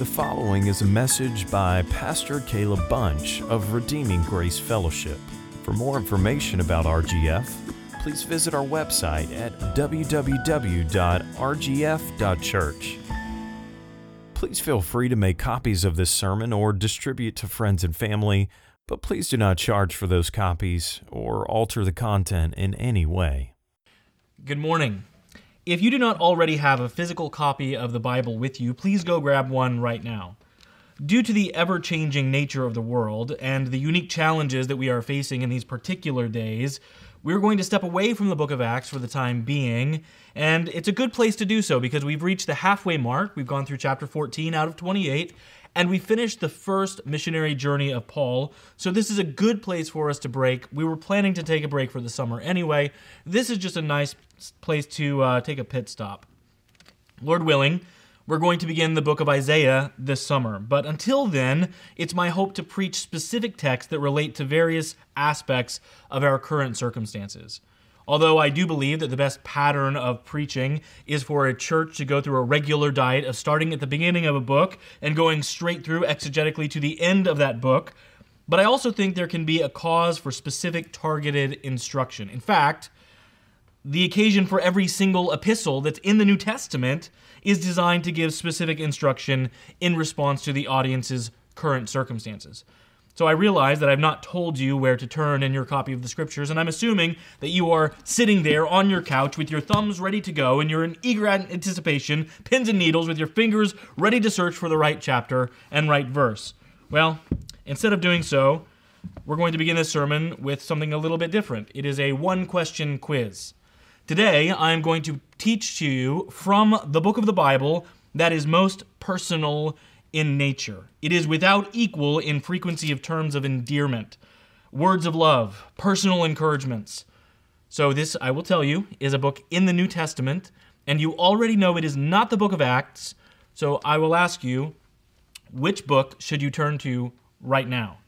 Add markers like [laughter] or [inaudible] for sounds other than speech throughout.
The following is a message by Pastor Caleb Bunch of Redeeming Grace Fellowship. For more information about RGF, please visit our website at www.rgf.church. Please feel free to make copies of this sermon or distribute to friends and family, but please do not charge for those copies or alter the content in any way. Good morning. If you do not already have a physical copy of the Bible with you, please go grab one right now. Due to the ever changing nature of the world and the unique challenges that we are facing in these particular days, we're going to step away from the book of Acts for the time being, and it's a good place to do so because we've reached the halfway mark. We've gone through chapter 14 out of 28, and we finished the first missionary journey of Paul. So this is a good place for us to break. We were planning to take a break for the summer anyway. This is just a nice place to uh, take a pit stop. Lord willing, we're going to begin the book of Isaiah this summer. But until then, it's my hope to preach specific texts that relate to various aspects of our current circumstances. Although I do believe that the best pattern of preaching is for a church to go through a regular diet of starting at the beginning of a book and going straight through exegetically to the end of that book. But I also think there can be a cause for specific targeted instruction. In fact, the occasion for every single epistle that's in the New Testament is designed to give specific instruction in response to the audience's current circumstances. So I realize that I've not told you where to turn in your copy of the scriptures, and I'm assuming that you are sitting there on your couch with your thumbs ready to go, and you're in eager anticipation, pins and needles, with your fingers ready to search for the right chapter and right verse. Well, instead of doing so, we're going to begin this sermon with something a little bit different. It is a one question quiz. Today, I'm going to teach to you from the book of the Bible that is most personal in nature. It is without equal in frequency of terms of endearment, words of love, personal encouragements. So, this, I will tell you, is a book in the New Testament, and you already know it is not the book of Acts. So, I will ask you, which book should you turn to right now?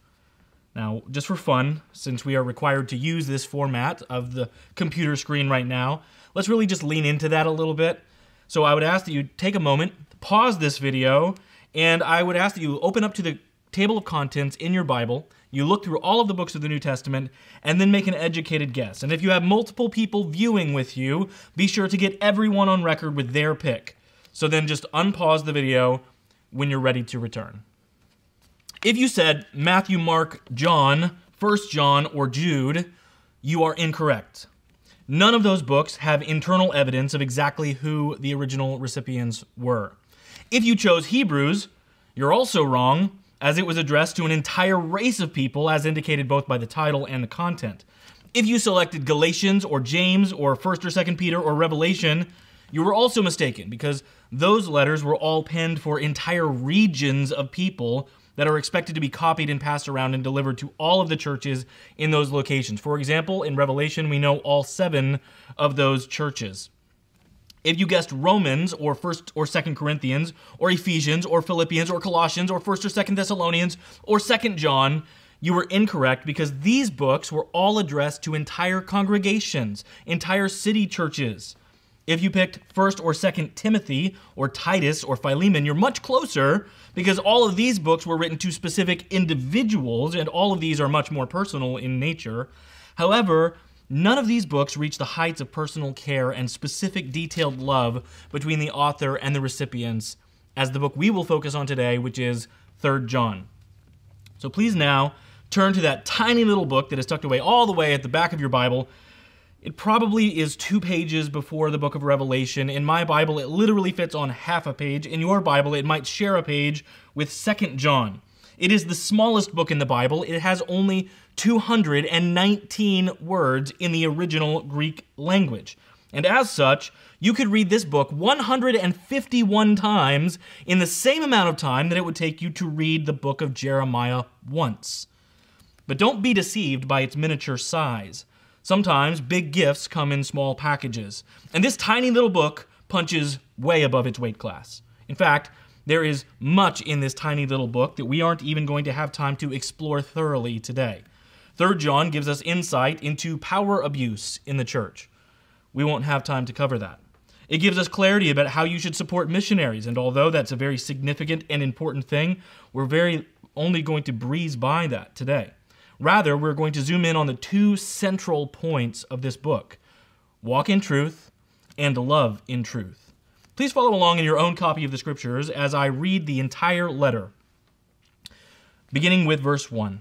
Now, just for fun, since we are required to use this format of the computer screen right now, let's really just lean into that a little bit. So, I would ask that you take a moment, pause this video, and I would ask that you open up to the table of contents in your Bible, you look through all of the books of the New Testament, and then make an educated guess. And if you have multiple people viewing with you, be sure to get everyone on record with their pick. So then just unpause the video when you're ready to return. If you said Matthew, Mark, John, 1 John, or Jude, you are incorrect. None of those books have internal evidence of exactly who the original recipients were. If you chose Hebrews, you're also wrong, as it was addressed to an entire race of people, as indicated both by the title and the content. If you selected Galatians or James or 1st or 2nd Peter or Revelation, you were also mistaken because those letters were all penned for entire regions of people that are expected to be copied and passed around and delivered to all of the churches in those locations. For example, in Revelation, we know all seven of those churches. If you guessed Romans or 1st or 2nd Corinthians or Ephesians or Philippians or Colossians or 1st or 2nd Thessalonians or 2nd John, you were incorrect because these books were all addressed to entire congregations, entire city churches. If you picked 1st or 2nd Timothy or Titus or Philemon, you're much closer because all of these books were written to specific individuals and all of these are much more personal in nature. However, None of these books reach the heights of personal care and specific detailed love between the author and the recipients as the book we will focus on today, which is 3rd John. So please now turn to that tiny little book that is tucked away all the way at the back of your Bible. It probably is two pages before the book of Revelation. In my Bible, it literally fits on half a page. In your Bible, it might share a page with 2nd John. It is the smallest book in the Bible. It has only 219 words in the original Greek language. And as such, you could read this book 151 times in the same amount of time that it would take you to read the book of Jeremiah once. But don't be deceived by its miniature size. Sometimes big gifts come in small packages, and this tiny little book punches way above its weight class. In fact, there is much in this tiny little book that we aren't even going to have time to explore thoroughly today. Third John gives us insight into power abuse in the church. We won't have time to cover that. It gives us clarity about how you should support missionaries, and although that's a very significant and important thing, we're very only going to breeze by that today. Rather, we're going to zoom in on the two central points of this book walk in truth and love in truth. Please follow along in your own copy of the scriptures as I read the entire letter, beginning with verse 1.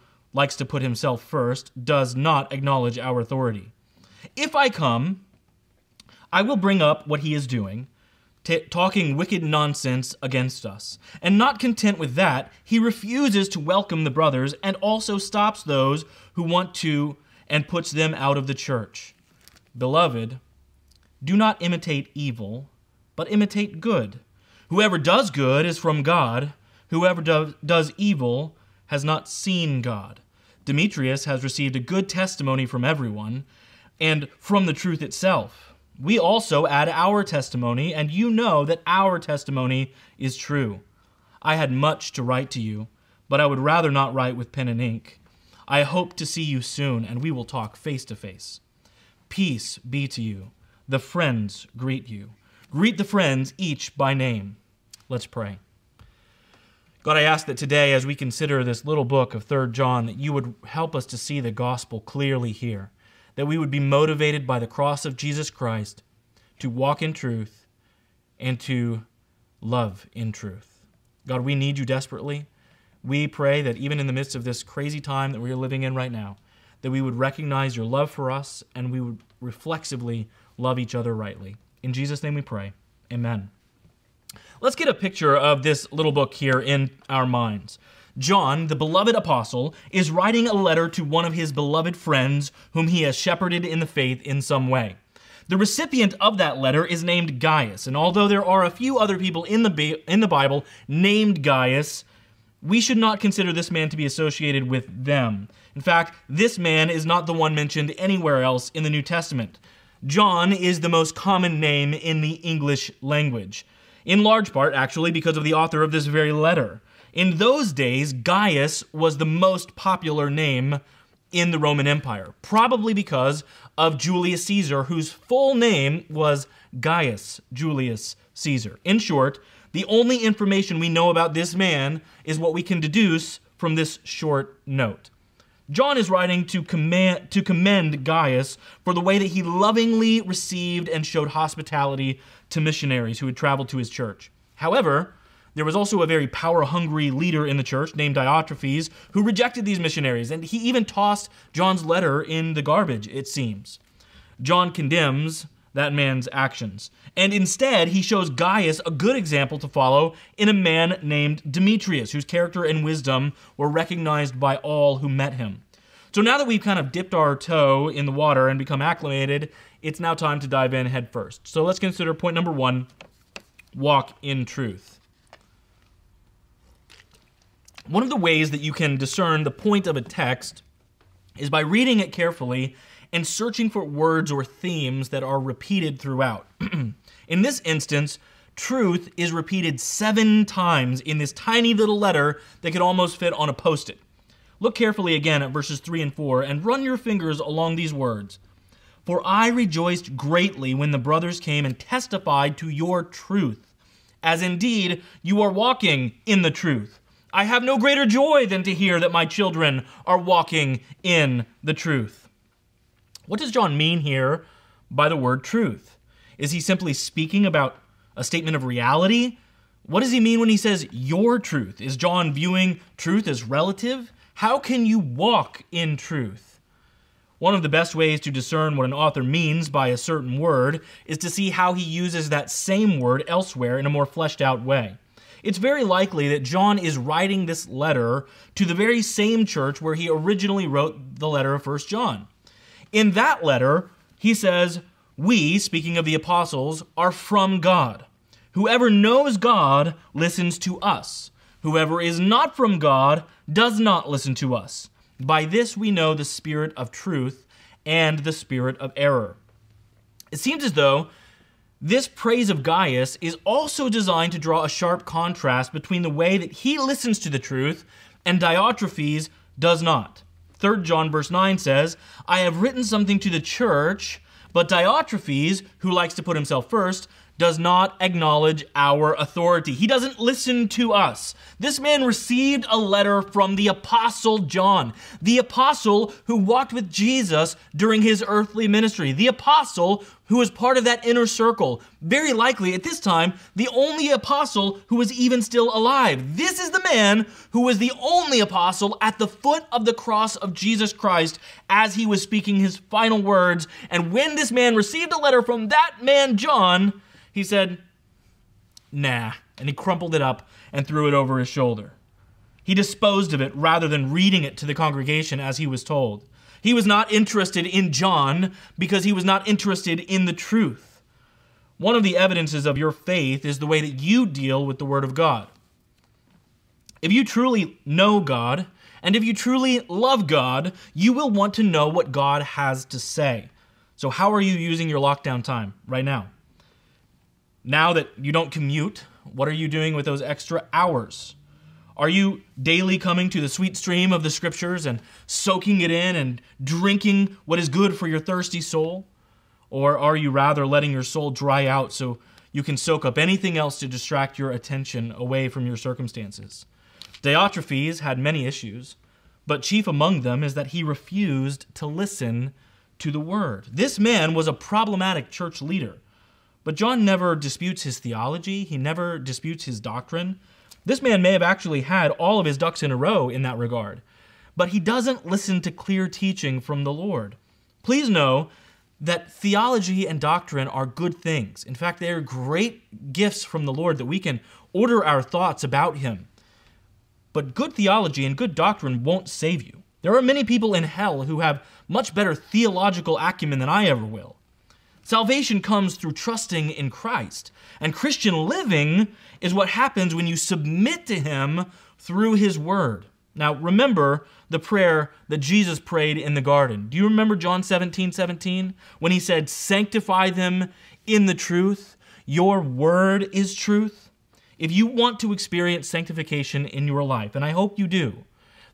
likes to put himself first, does not acknowledge our authority. If I come, I will bring up what he is doing t- talking wicked nonsense against us. And not content with that, he refuses to welcome the brothers and also stops those who want to and puts them out of the church. Beloved, do not imitate evil, but imitate good. Whoever does good is from God, whoever do- does evil has not seen God. Demetrius has received a good testimony from everyone and from the truth itself we also add our testimony, and you know that our testimony is true. I had much to write to you, but I would rather not write with pen and ink. I hope to see you soon, and we will talk face to face. Peace be to you. The friends greet you. Greet the friends each by name. Let's pray. God, I ask that today, as we consider this little book of 3 John, that you would help us to see the gospel clearly here that we would be motivated by the cross of Jesus Christ to walk in truth and to love in truth. God, we need you desperately. We pray that even in the midst of this crazy time that we are living in right now, that we would recognize your love for us and we would reflexively love each other rightly. In Jesus' name we pray. Amen. Let's get a picture of this little book here in our minds. John, the beloved apostle, is writing a letter to one of his beloved friends whom he has shepherded in the faith in some way. The recipient of that letter is named Gaius, and although there are a few other people in the, in the Bible named Gaius, we should not consider this man to be associated with them. In fact, this man is not the one mentioned anywhere else in the New Testament. John is the most common name in the English language, in large part, actually, because of the author of this very letter. In those days, Gaius was the most popular name in the Roman Empire, probably because of Julius Caesar, whose full name was Gaius Julius Caesar. In short, the only information we know about this man is what we can deduce from this short note. John is writing to, command, to commend Gaius for the way that he lovingly received and showed hospitality to missionaries who had traveled to his church. However, there was also a very power hungry leader in the church named Diotrephes who rejected these missionaries, and he even tossed John's letter in the garbage, it seems. John condemns that man's actions, and instead he shows Gaius a good example to follow in a man named Demetrius, whose character and wisdom were recognized by all who met him. So now that we've kind of dipped our toe in the water and become acclimated, it's now time to dive in head first. So let's consider point number one walk in truth. One of the ways that you can discern the point of a text is by reading it carefully and searching for words or themes that are repeated throughout. [clears throat] in this instance, truth is repeated seven times in this tiny little letter that could almost fit on a post it. Look carefully again at verses 3 and 4 and run your fingers along these words. For I rejoiced greatly when the brothers came and testified to your truth, as indeed you are walking in the truth. I have no greater joy than to hear that my children are walking in the truth. What does John mean here by the word truth? Is he simply speaking about a statement of reality? What does he mean when he says your truth? Is John viewing truth as relative? How can you walk in truth? One of the best ways to discern what an author means by a certain word is to see how he uses that same word elsewhere in a more fleshed out way. It's very likely that John is writing this letter to the very same church where he originally wrote the letter of 1 John. In that letter, he says, We, speaking of the apostles, are from God. Whoever knows God listens to us. Whoever is not from God does not listen to us. By this we know the spirit of truth and the spirit of error. It seems as though this praise of Gaius is also designed to draw a sharp contrast between the way that he listens to the truth and Diotrephes does not. 3 John verse 9 says, I have written something to the church, but Diotrephes, who likes to put himself first, does not acknowledge our authority. He doesn't listen to us. This man received a letter from the Apostle John, the apostle who walked with Jesus during his earthly ministry, the apostle who was part of that inner circle. Very likely at this time, the only apostle who was even still alive. This is the man who was the only apostle at the foot of the cross of Jesus Christ as he was speaking his final words. And when this man received a letter from that man, John, he said, Nah. And he crumpled it up and threw it over his shoulder. He disposed of it rather than reading it to the congregation as he was told. He was not interested in John because he was not interested in the truth. One of the evidences of your faith is the way that you deal with the Word of God. If you truly know God, and if you truly love God, you will want to know what God has to say. So, how are you using your lockdown time right now? Now that you don't commute, what are you doing with those extra hours? Are you daily coming to the sweet stream of the scriptures and soaking it in and drinking what is good for your thirsty soul? Or are you rather letting your soul dry out so you can soak up anything else to distract your attention away from your circumstances? Diotrephes had many issues, but chief among them is that he refused to listen to the word. This man was a problematic church leader. But John never disputes his theology, he never disputes his doctrine. This man may have actually had all of his ducks in a row in that regard, but he doesn't listen to clear teaching from the Lord. Please know that theology and doctrine are good things. In fact, they are great gifts from the Lord that we can order our thoughts about Him. But good theology and good doctrine won't save you. There are many people in hell who have much better theological acumen than I ever will. Salvation comes through trusting in Christ. And Christian living is what happens when you submit to Him through His Word. Now, remember the prayer that Jesus prayed in the garden. Do you remember John 17 17? When He said, Sanctify them in the truth, your Word is truth. If you want to experience sanctification in your life, and I hope you do,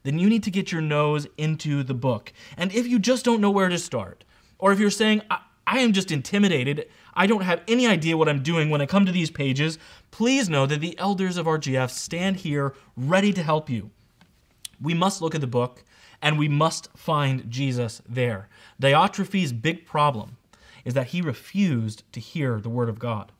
then you need to get your nose into the book. And if you just don't know where to start, or if you're saying, I am just intimidated. I don't have any idea what I'm doing when I come to these pages. Please know that the elders of RGF stand here ready to help you. We must look at the book and we must find Jesus there. Diotrephes' big problem is that he refused to hear the word of God.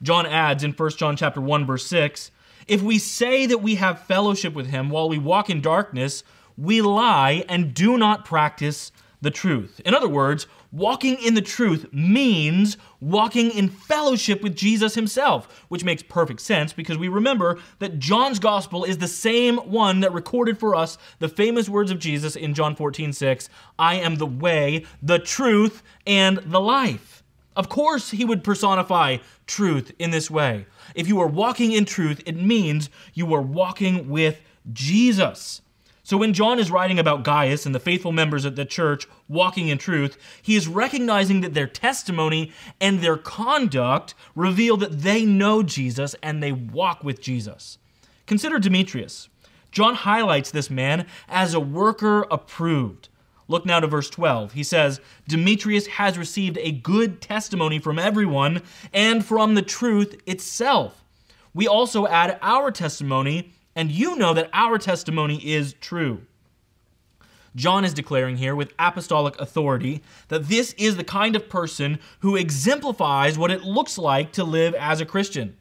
John adds in 1 John chapter 1 verse 6, if we say that we have fellowship with him while we walk in darkness, we lie and do not practice the truth. In other words, walking in the truth means walking in fellowship with Jesus himself, which makes perfect sense because we remember that John's gospel is the same one that recorded for us the famous words of Jesus in John 14, 6 I am the way, the truth, and the life. Of course, he would personify truth in this way. If you are walking in truth, it means you are walking with Jesus. So when John is writing about Gaius and the faithful members of the church walking in truth, he is recognizing that their testimony and their conduct reveal that they know Jesus and they walk with Jesus. Consider Demetrius. John highlights this man as a worker approved. Look now to verse 12. He says, Demetrius has received a good testimony from everyone and from the truth itself. We also add our testimony and you know that our testimony is true. John is declaring here with apostolic authority that this is the kind of person who exemplifies what it looks like to live as a Christian.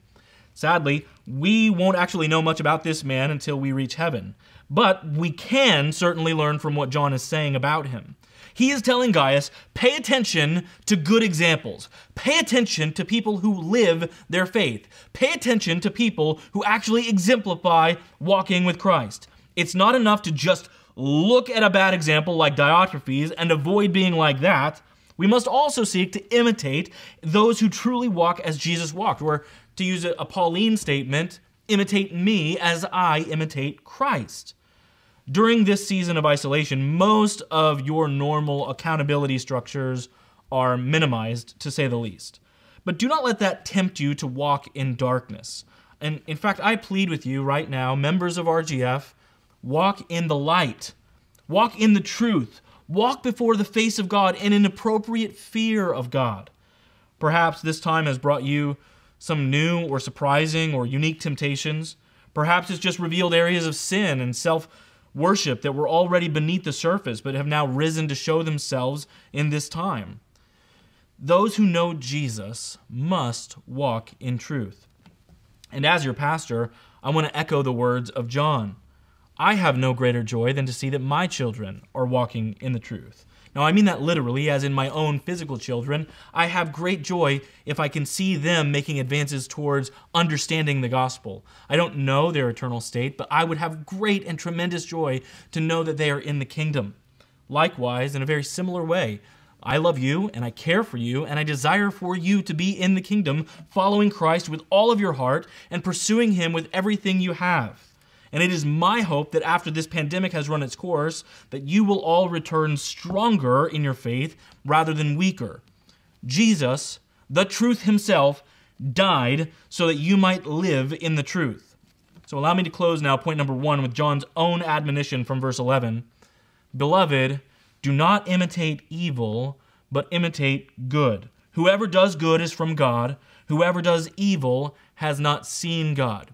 Sadly, we won't actually know much about this man until we reach heaven. But we can certainly learn from what John is saying about him. He is telling Gaius, pay attention to good examples. Pay attention to people who live their faith. Pay attention to people who actually exemplify walking with Christ. It's not enough to just look at a bad example like Diotrephes and avoid being like that. We must also seek to imitate those who truly walk as Jesus walked, or to use a, Pauline statement, imitate me as I imitate Christ. During this season of isolation, most of your normal accountability structures are minimized, to say the least. But do not let that tempt you to walk in darkness. And in fact, I plead with you right now, members of RGF, walk in the light, walk in the truth, walk before the face of God in an appropriate fear of God. Perhaps this time has brought you some new or surprising or unique temptations. Perhaps it's just revealed areas of sin and self worship that were already beneath the surface but have now risen to show themselves in this time. Those who know Jesus must walk in truth. And as your pastor, I want to echo the words of John. I have no greater joy than to see that my children are walking in the truth. Now, I mean that literally, as in my own physical children. I have great joy if I can see them making advances towards understanding the gospel. I don't know their eternal state, but I would have great and tremendous joy to know that they are in the kingdom. Likewise, in a very similar way, I love you and I care for you and I desire for you to be in the kingdom, following Christ with all of your heart and pursuing Him with everything you have. And it is my hope that after this pandemic has run its course, that you will all return stronger in your faith rather than weaker. Jesus, the truth himself, died so that you might live in the truth. So allow me to close now, point number one, with John's own admonition from verse 11 Beloved, do not imitate evil, but imitate good. Whoever does good is from God, whoever does evil has not seen God.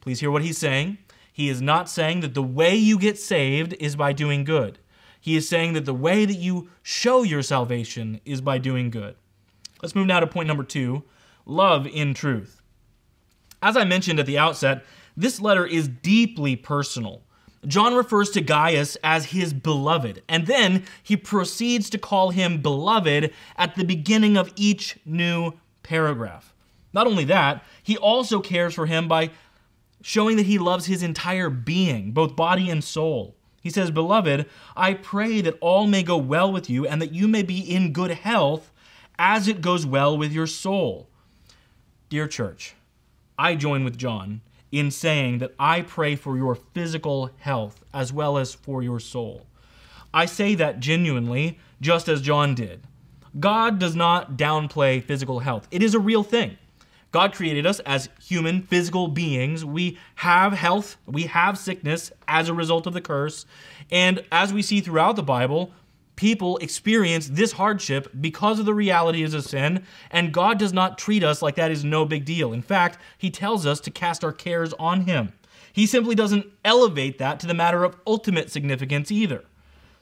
Please hear what he's saying. He is not saying that the way you get saved is by doing good. He is saying that the way that you show your salvation is by doing good. Let's move now to point number two love in truth. As I mentioned at the outset, this letter is deeply personal. John refers to Gaius as his beloved, and then he proceeds to call him beloved at the beginning of each new paragraph. Not only that, he also cares for him by showing that he loves his entire being, both body and soul. He says, Beloved, I pray that all may go well with you and that you may be in good health as it goes well with your soul. Dear church, I join with John in saying that I pray for your physical health as well as for your soul. I say that genuinely, just as John did. God does not downplay physical health, it is a real thing. God created us as human, physical beings. We have health, we have sickness as a result of the curse. And as we see throughout the Bible, people experience this hardship because of the realities of sin, and God does not treat us like that is no big deal. In fact, He tells us to cast our cares on Him. He simply doesn't elevate that to the matter of ultimate significance either.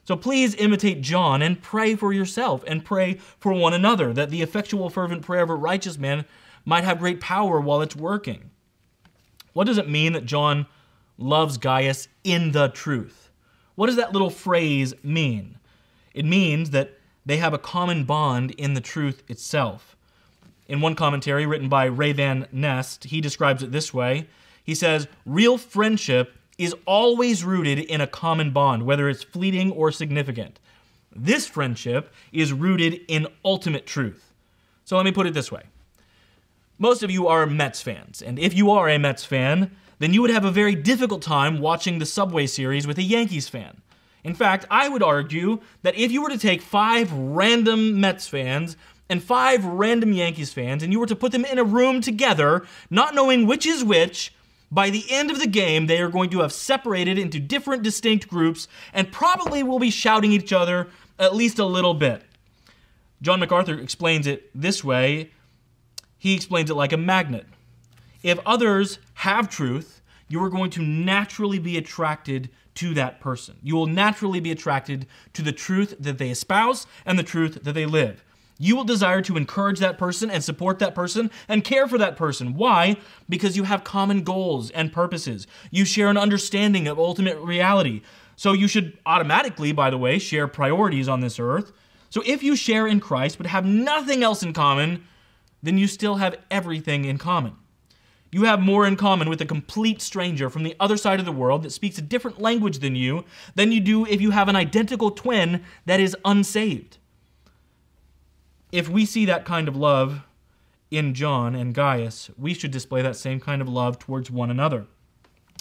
So please imitate John and pray for yourself and pray for one another that the effectual, fervent prayer of a righteous man might have great power while it's working. What does it mean that John loves Gaius in the truth? What does that little phrase mean? It means that they have a common bond in the truth itself. In one commentary written by Ray Van Nest, he describes it this way He says, Real friendship is always rooted in a common bond, whether it's fleeting or significant. This friendship is rooted in ultimate truth. So let me put it this way most of you are Mets fans, and if you are a Mets fan, then you would have a very difficult time watching the Subway Series with a Yankees fan. In fact, I would argue that if you were to take five random Mets fans and five random Yankees fans and you were to put them in a room together, not knowing which is which, by the end of the game, they are going to have separated into different distinct groups and probably will be shouting each other at least a little bit. John MacArthur explains it this way he explains it like a magnet. If others have truth, you are going to naturally be attracted to that person. You will naturally be attracted to the truth that they espouse and the truth that they live. You will desire to encourage that person and support that person and care for that person. Why? Because you have common goals and purposes. You share an understanding of ultimate reality. So you should automatically, by the way, share priorities on this earth. So if you share in Christ but have nothing else in common, then you still have everything in common. You have more in common with a complete stranger from the other side of the world that speaks a different language than you than you do if you have an identical twin that is unsaved. If we see that kind of love in John and Gaius, we should display that same kind of love towards one another.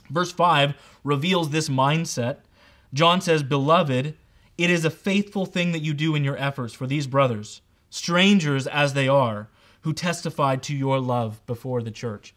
Verse 5 reveals this mindset. John says, Beloved, it is a faithful thing that you do in your efforts for these brothers, strangers as they are, who testified to your love before the church.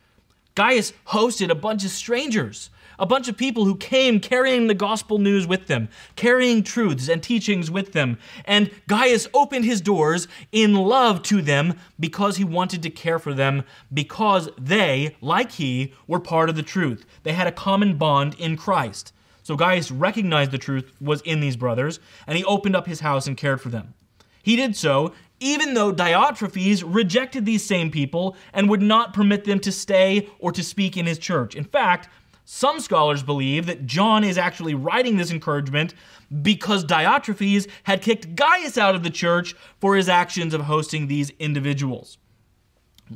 Gaius hosted a bunch of strangers, a bunch of people who came carrying the gospel news with them, carrying truths and teachings with them. And Gaius opened his doors in love to them because he wanted to care for them, because they, like he, were part of the truth. They had a common bond in Christ. So Gaius recognized the truth was in these brothers, and he opened up his house and cared for them. He did so even though Diotrephes rejected these same people and would not permit them to stay or to speak in his church. In fact, some scholars believe that John is actually writing this encouragement because Diotrephes had kicked Gaius out of the church for his actions of hosting these individuals.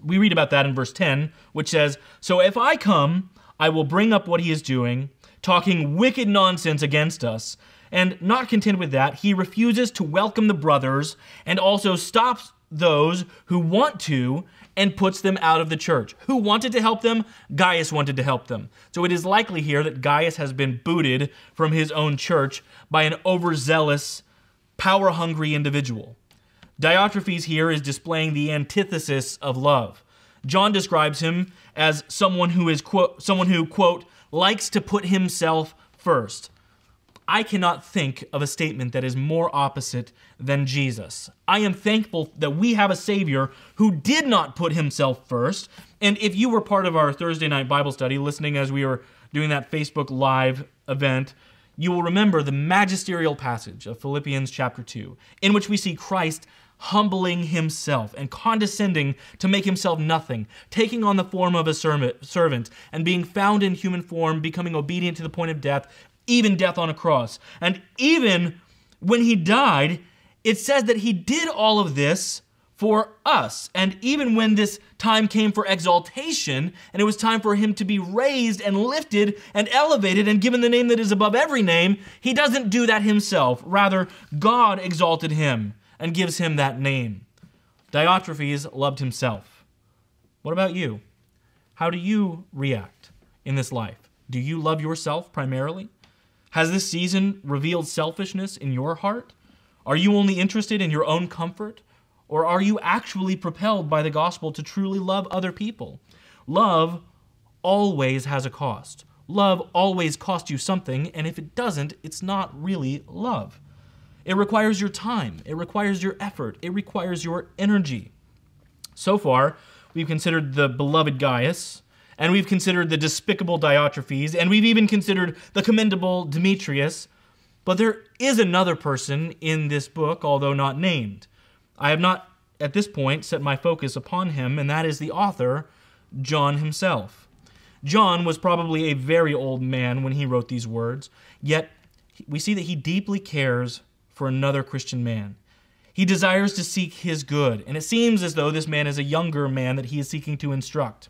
We read about that in verse 10, which says, So if I come, I will bring up what he is doing, talking wicked nonsense against us. And not content with that, he refuses to welcome the brothers and also stops those who want to and puts them out of the church. Who wanted to help them? Gaius wanted to help them. So it is likely here that Gaius has been booted from his own church by an overzealous, power hungry individual. Diotrephes here is displaying the antithesis of love. John describes him as someone who is quote, someone who quote likes to put himself first. I cannot think of a statement that is more opposite than Jesus. I am thankful that we have a Savior who did not put himself first. And if you were part of our Thursday night Bible study, listening as we were doing that Facebook Live event, you will remember the magisterial passage of Philippians chapter 2, in which we see Christ humbling himself and condescending to make himself nothing, taking on the form of a servant, and being found in human form, becoming obedient to the point of death, even death on a cross. And even when he died, it says that he did all of this for us. And even when this time came for exaltation, and it was time for him to be raised and lifted and elevated and given the name that is above every name, he doesn't do that himself. Rather, God exalted him and gives him that name. Diotrephes loved himself. What about you? How do you react in this life? Do you love yourself primarily? Has this season revealed selfishness in your heart? Are you only interested in your own comfort? Or are you actually propelled by the gospel to truly love other people? Love always has a cost. Love always costs you something, and if it doesn't, it's not really love. It requires your time, it requires your effort, it requires your energy. So far, we've considered the beloved Gaius, and we've considered the despicable Diotrephes, and we've even considered the commendable Demetrius. But there is another person in this book, although not named. I have not, at this point, set my focus upon him, and that is the author, John himself. John was probably a very old man when he wrote these words, yet we see that he deeply cares for another Christian man. He desires to seek his good, and it seems as though this man is a younger man that he is seeking to instruct.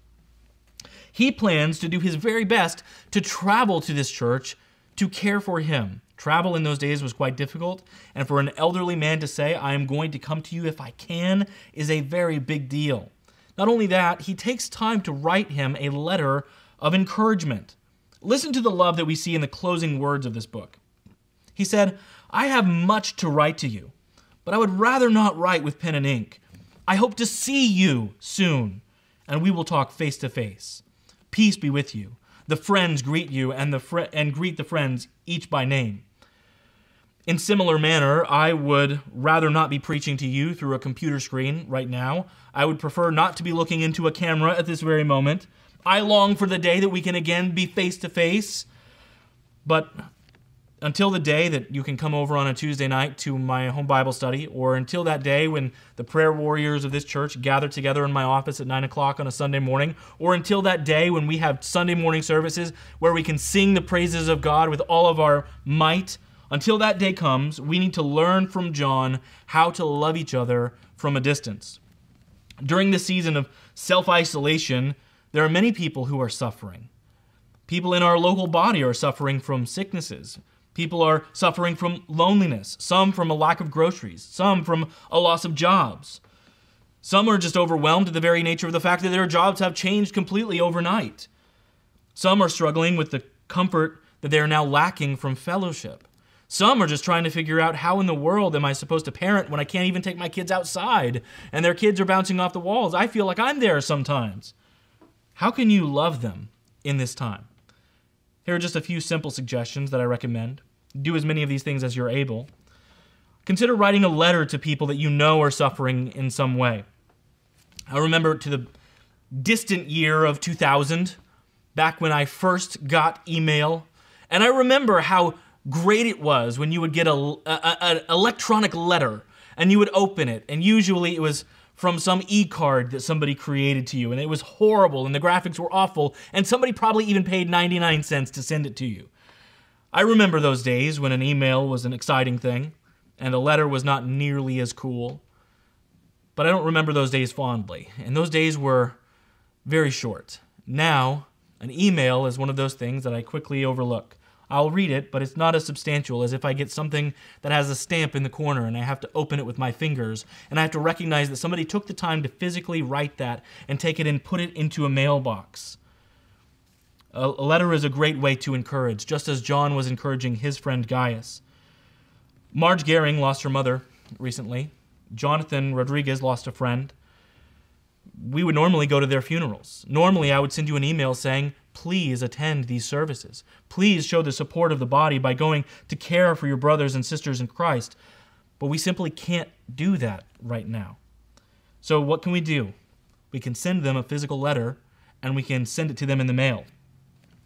He plans to do his very best to travel to this church to care for him. Travel in those days was quite difficult, and for an elderly man to say, I am going to come to you if I can, is a very big deal. Not only that, he takes time to write him a letter of encouragement. Listen to the love that we see in the closing words of this book. He said, I have much to write to you, but I would rather not write with pen and ink. I hope to see you soon, and we will talk face to face. Peace be with you. The friends greet you and, the fr- and greet the friends each by name. In similar manner, I would rather not be preaching to you through a computer screen right now. I would prefer not to be looking into a camera at this very moment. I long for the day that we can again be face to face. But until the day that you can come over on a Tuesday night to my home Bible study, or until that day when the prayer warriors of this church gather together in my office at 9 o'clock on a Sunday morning, or until that day when we have Sunday morning services where we can sing the praises of God with all of our might, until that day comes, we need to learn from John how to love each other from a distance. During the season of self isolation, there are many people who are suffering. People in our local body are suffering from sicknesses. People are suffering from loneliness, some from a lack of groceries, some from a loss of jobs. Some are just overwhelmed at the very nature of the fact that their jobs have changed completely overnight. Some are struggling with the comfort that they are now lacking from fellowship. Some are just trying to figure out how in the world am I supposed to parent when I can't even take my kids outside and their kids are bouncing off the walls. I feel like I'm there sometimes. How can you love them in this time? Here are just a few simple suggestions that I recommend. Do as many of these things as you're able. Consider writing a letter to people that you know are suffering in some way. I remember to the distant year of 2000, back when I first got email, and I remember how great it was when you would get a, an electronic letter and you would open it, and usually it was from some e-card that somebody created to you and it was horrible and the graphics were awful and somebody probably even paid 99 cents to send it to you. I remember those days when an email was an exciting thing and a letter was not nearly as cool. But I don't remember those days fondly, and those days were very short. Now, an email is one of those things that I quickly overlook. I'll read it, but it's not as substantial as if I get something that has a stamp in the corner and I have to open it with my fingers, and I have to recognize that somebody took the time to physically write that and take it and put it into a mailbox. A letter is a great way to encourage, just as John was encouraging his friend Gaius. Marge Gehring lost her mother recently. Jonathan Rodriguez lost a friend. We would normally go to their funerals. Normally, I would send you an email saying, please attend these services. Please show the support of the body by going to care for your brothers and sisters in Christ. But we simply can't do that right now. So, what can we do? We can send them a physical letter and we can send it to them in the mail.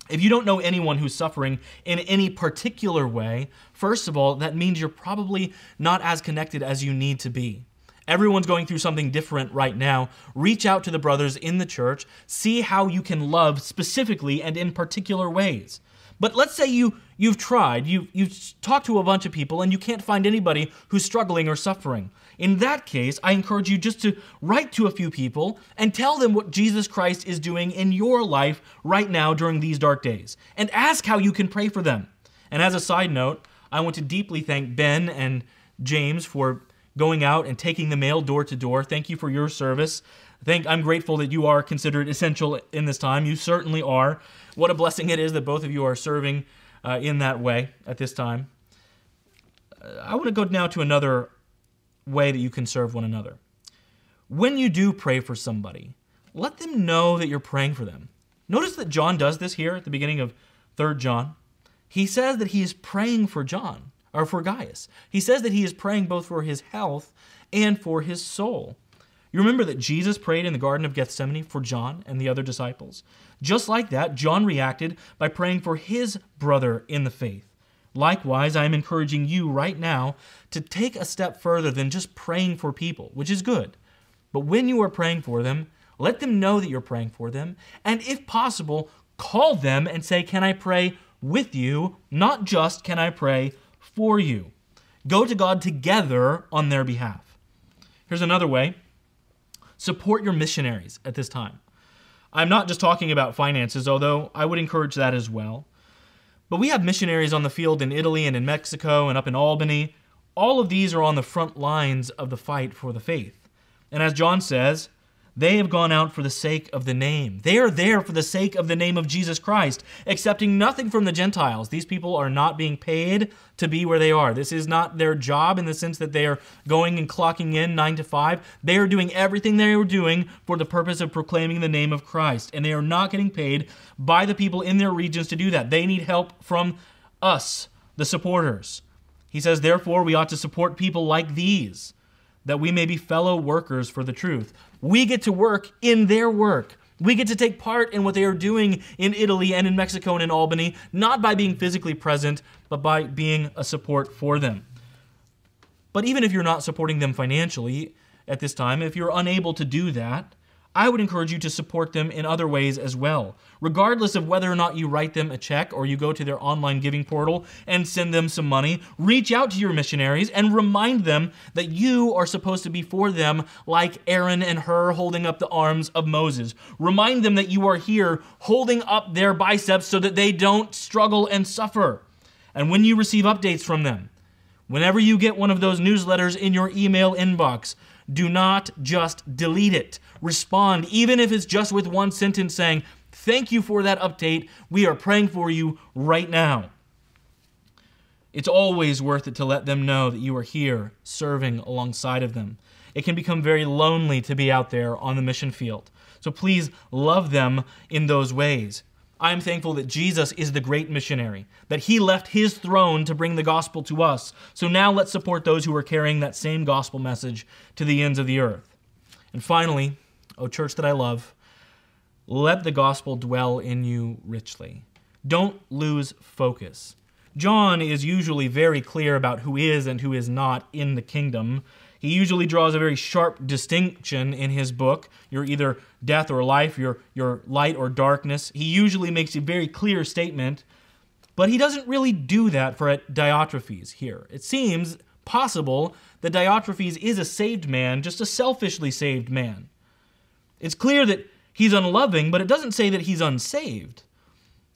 If you don't know anyone who's suffering in any particular way, first of all, that means you're probably not as connected as you need to be. Everyone's going through something different right now. Reach out to the brothers in the church, see how you can love specifically and in particular ways. But let's say you you've tried, you you've talked to a bunch of people and you can't find anybody who's struggling or suffering. In that case, I encourage you just to write to a few people and tell them what Jesus Christ is doing in your life right now during these dark days and ask how you can pray for them. And as a side note, I want to deeply thank Ben and James for going out and taking the mail door to door. Thank you for your service. Thank I'm grateful that you are considered essential in this time. You certainly are. What a blessing it is that both of you are serving uh, in that way at this time. Uh, I want to go now to another way that you can serve one another. When you do pray for somebody, let them know that you're praying for them. Notice that John does this here at the beginning of 3rd John. He says that he is praying for John, or for Gaius. He says that he is praying both for his health and for his soul. You remember that Jesus prayed in the Garden of Gethsemane for John and the other disciples? Just like that, John reacted by praying for his brother in the faith. Likewise, I am encouraging you right now to take a step further than just praying for people, which is good. But when you are praying for them, let them know that you're praying for them. And if possible, call them and say, Can I pray with you? Not just, Can I pray for you? Go to God together on their behalf. Here's another way support your missionaries at this time. I'm not just talking about finances, although I would encourage that as well. But we have missionaries on the field in Italy and in Mexico and up in Albany. All of these are on the front lines of the fight for the faith. And as John says, they have gone out for the sake of the name. They are there for the sake of the name of Jesus Christ, accepting nothing from the Gentiles. These people are not being paid to be where they are. This is not their job in the sense that they are going and clocking in nine to five. They are doing everything they are doing for the purpose of proclaiming the name of Christ. And they are not getting paid by the people in their regions to do that. They need help from us, the supporters. He says, therefore, we ought to support people like these that we may be fellow workers for the truth. We get to work in their work. We get to take part in what they are doing in Italy and in Mexico and in Albany, not by being physically present, but by being a support for them. But even if you're not supporting them financially at this time, if you're unable to do that, I would encourage you to support them in other ways as well. Regardless of whether or not you write them a check or you go to their online giving portal and send them some money, reach out to your missionaries and remind them that you are supposed to be for them like Aaron and Hur holding up the arms of Moses. Remind them that you are here holding up their biceps so that they don't struggle and suffer. And when you receive updates from them, whenever you get one of those newsletters in your email inbox, do not just delete it. Respond, even if it's just with one sentence saying, Thank you for that update. We are praying for you right now. It's always worth it to let them know that you are here serving alongside of them. It can become very lonely to be out there on the mission field. So please love them in those ways. I'm thankful that Jesus is the great missionary, that he left his throne to bring the gospel to us. So now let's support those who are carrying that same gospel message to the ends of the earth. And finally, O church that I love, let the gospel dwell in you richly. Don't lose focus. John is usually very clear about who is and who is not in the kingdom. He usually draws a very sharp distinction in his book. You're either death or life, you're, you're light or darkness. He usually makes a very clear statement, but he doesn't really do that for Diotrephes here. It seems possible that Diotrephes is a saved man, just a selfishly saved man. It's clear that he's unloving, but it doesn't say that he's unsaved.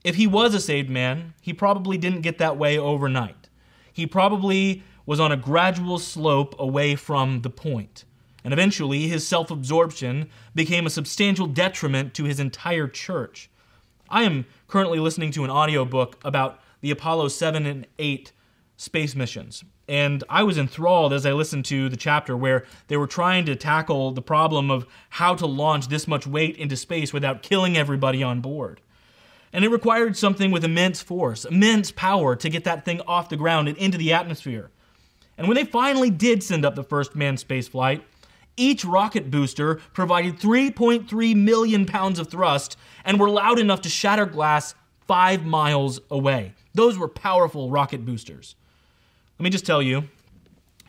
If he was a saved man, he probably didn't get that way overnight. He probably was on a gradual slope away from the point, and eventually his self absorption became a substantial detriment to his entire church. I am currently listening to an audiobook about the Apollo 7 and 8 space missions. And I was enthralled as I listened to the chapter where they were trying to tackle the problem of how to launch this much weight into space without killing everybody on board. And it required something with immense force, immense power to get that thing off the ground and into the atmosphere. And when they finally did send up the first manned space flight, each rocket booster provided 3.3 million pounds of thrust and were loud enough to shatter glass five miles away. Those were powerful rocket boosters. Let me just tell you,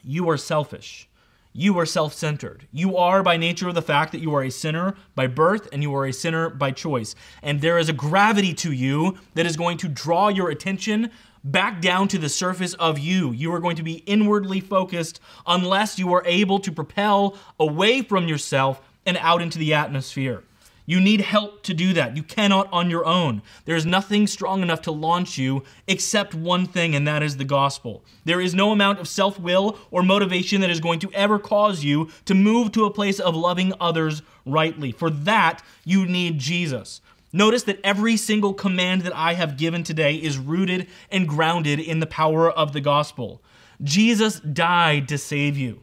you are selfish. You are self centered. You are, by nature of the fact that you are a sinner by birth and you are a sinner by choice. And there is a gravity to you that is going to draw your attention back down to the surface of you. You are going to be inwardly focused unless you are able to propel away from yourself and out into the atmosphere. You need help to do that. You cannot on your own. There's nothing strong enough to launch you except one thing, and that is the gospel. There is no amount of self will or motivation that is going to ever cause you to move to a place of loving others rightly. For that, you need Jesus. Notice that every single command that I have given today is rooted and grounded in the power of the gospel. Jesus died to save you.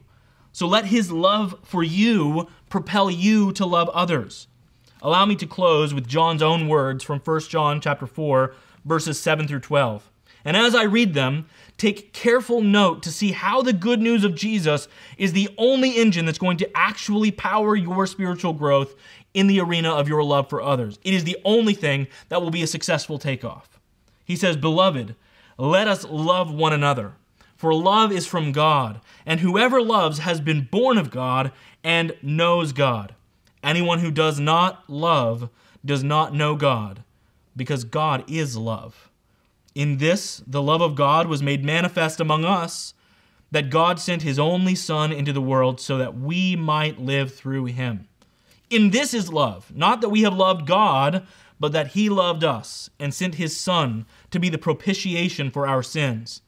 So let his love for you propel you to love others. Allow me to close with John's own words from 1 John chapter 4 verses 7 through 12. And as I read them, take careful note to see how the good news of Jesus is the only engine that's going to actually power your spiritual growth in the arena of your love for others. It is the only thing that will be a successful takeoff. He says, Beloved, let us love one another, for love is from God, and whoever loves has been born of God and knows God. Anyone who does not love does not know God, because God is love. In this, the love of God was made manifest among us, that God sent his only Son into the world so that we might live through him. In this is love, not that we have loved God, but that he loved us and sent his Son to be the propitiation for our sins.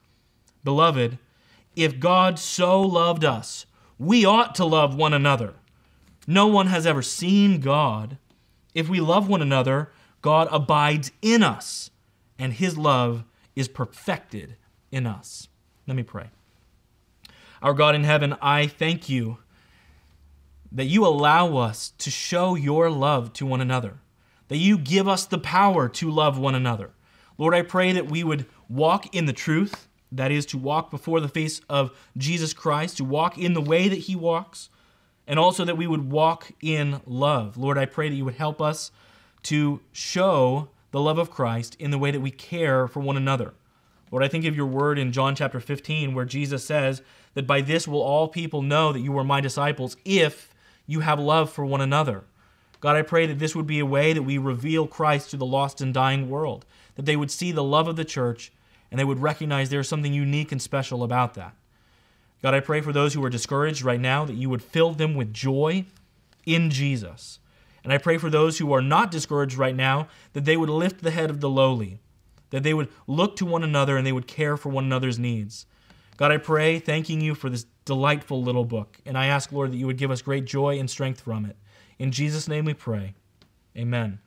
Beloved, if God so loved us, we ought to love one another. No one has ever seen God. If we love one another, God abides in us, and his love is perfected in us. Let me pray. Our God in heaven, I thank you that you allow us to show your love to one another, that you give us the power to love one another. Lord, I pray that we would walk in the truth, that is, to walk before the face of Jesus Christ, to walk in the way that he walks, and also that we would walk in love. Lord, I pray that you would help us to show the love of Christ in the way that we care for one another. Lord, I think of your word in John chapter 15, where Jesus says that by this will all people know that you are my disciples if you have love for one another. God, I pray that this would be a way that we reveal Christ to the lost and dying world, that they would see the love of the church and they would recognize there's something unique and special about that. God, I pray for those who are discouraged right now that you would fill them with joy in Jesus. And I pray for those who are not discouraged right now that they would lift the head of the lowly, that they would look to one another and they would care for one another's needs. God, I pray, thanking you for this delightful little book. And I ask, Lord, that you would give us great joy and strength from it. In Jesus' name we pray. Amen.